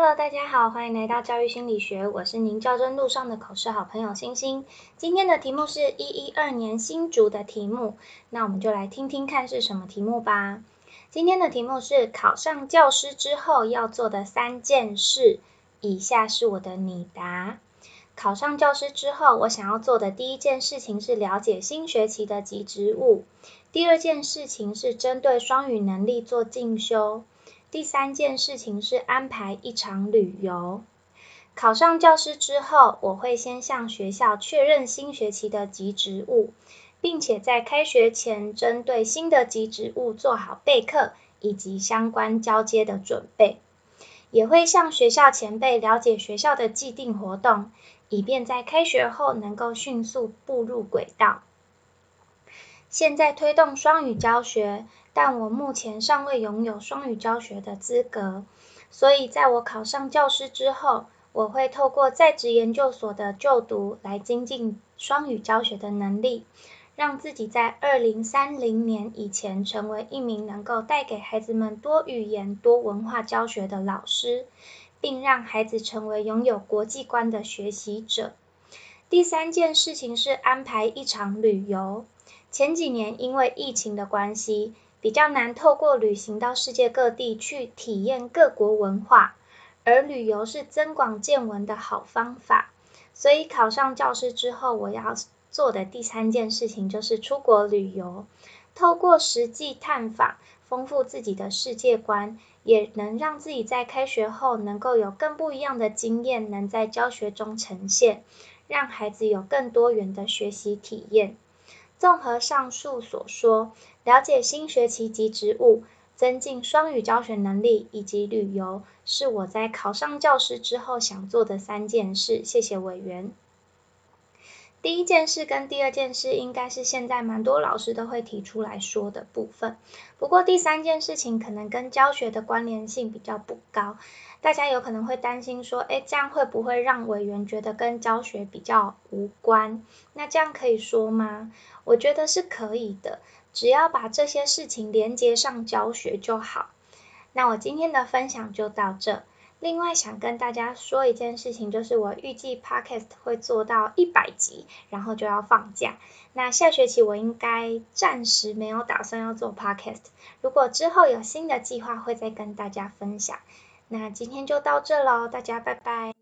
Hello，大家好，欢迎来到教育心理学，我是您教真路上的口试好朋友星星。今天的题目是一一二年新竹的题目，那我们就来听听看是什么题目吧。今天的题目是考上教师之后要做的三件事，以下是我的拟答。考上教师之后，我想要做的第一件事情是了解新学期的级职务，第二件事情是针对双语能力做进修。第三件事情是安排一场旅游。考上教师之后，我会先向学校确认新学期的级职务，并且在开学前针对新的级职务做好备课以及相关交接的准备。也会向学校前辈了解学校的既定活动，以便在开学后能够迅速步入轨道。现在推动双语教学。但我目前尚未拥有双语教学的资格，所以在我考上教师之后，我会透过在职研究所的就读来精进双语教学的能力，让自己在二零三零年以前成为一名能够带给孩子们多语言、多文化教学的老师，并让孩子成为拥有国际观的学习者。第三件事情是安排一场旅游。前几年因为疫情的关系。比较难透过旅行到世界各地去体验各国文化，而旅游是增广见闻的好方法。所以考上教师之后，我要做的第三件事情就是出国旅游，透过实际探访，丰富自己的世界观，也能让自己在开学后能够有更不一样的经验，能在教学中呈现，让孩子有更多元的学习体验。综合上述所说，了解新学期及职务，增进双语教学能力以及旅游，是我在考上教师之后想做的三件事。谢谢委员。第一件事跟第二件事，应该是现在蛮多老师都会提出来说的部分。不过第三件事情可能跟教学的关联性比较不高，大家有可能会担心说，诶，这样会不会让委员觉得跟教学比较无关？那这样可以说吗？我觉得是可以的，只要把这些事情连接上教学就好。那我今天的分享就到这。另外想跟大家说一件事情，就是我预计 podcast 会做到一百集，然后就要放假。那下学期我应该暂时没有打算要做 podcast，如果之后有新的计划会再跟大家分享。那今天就到这喽，大家拜拜。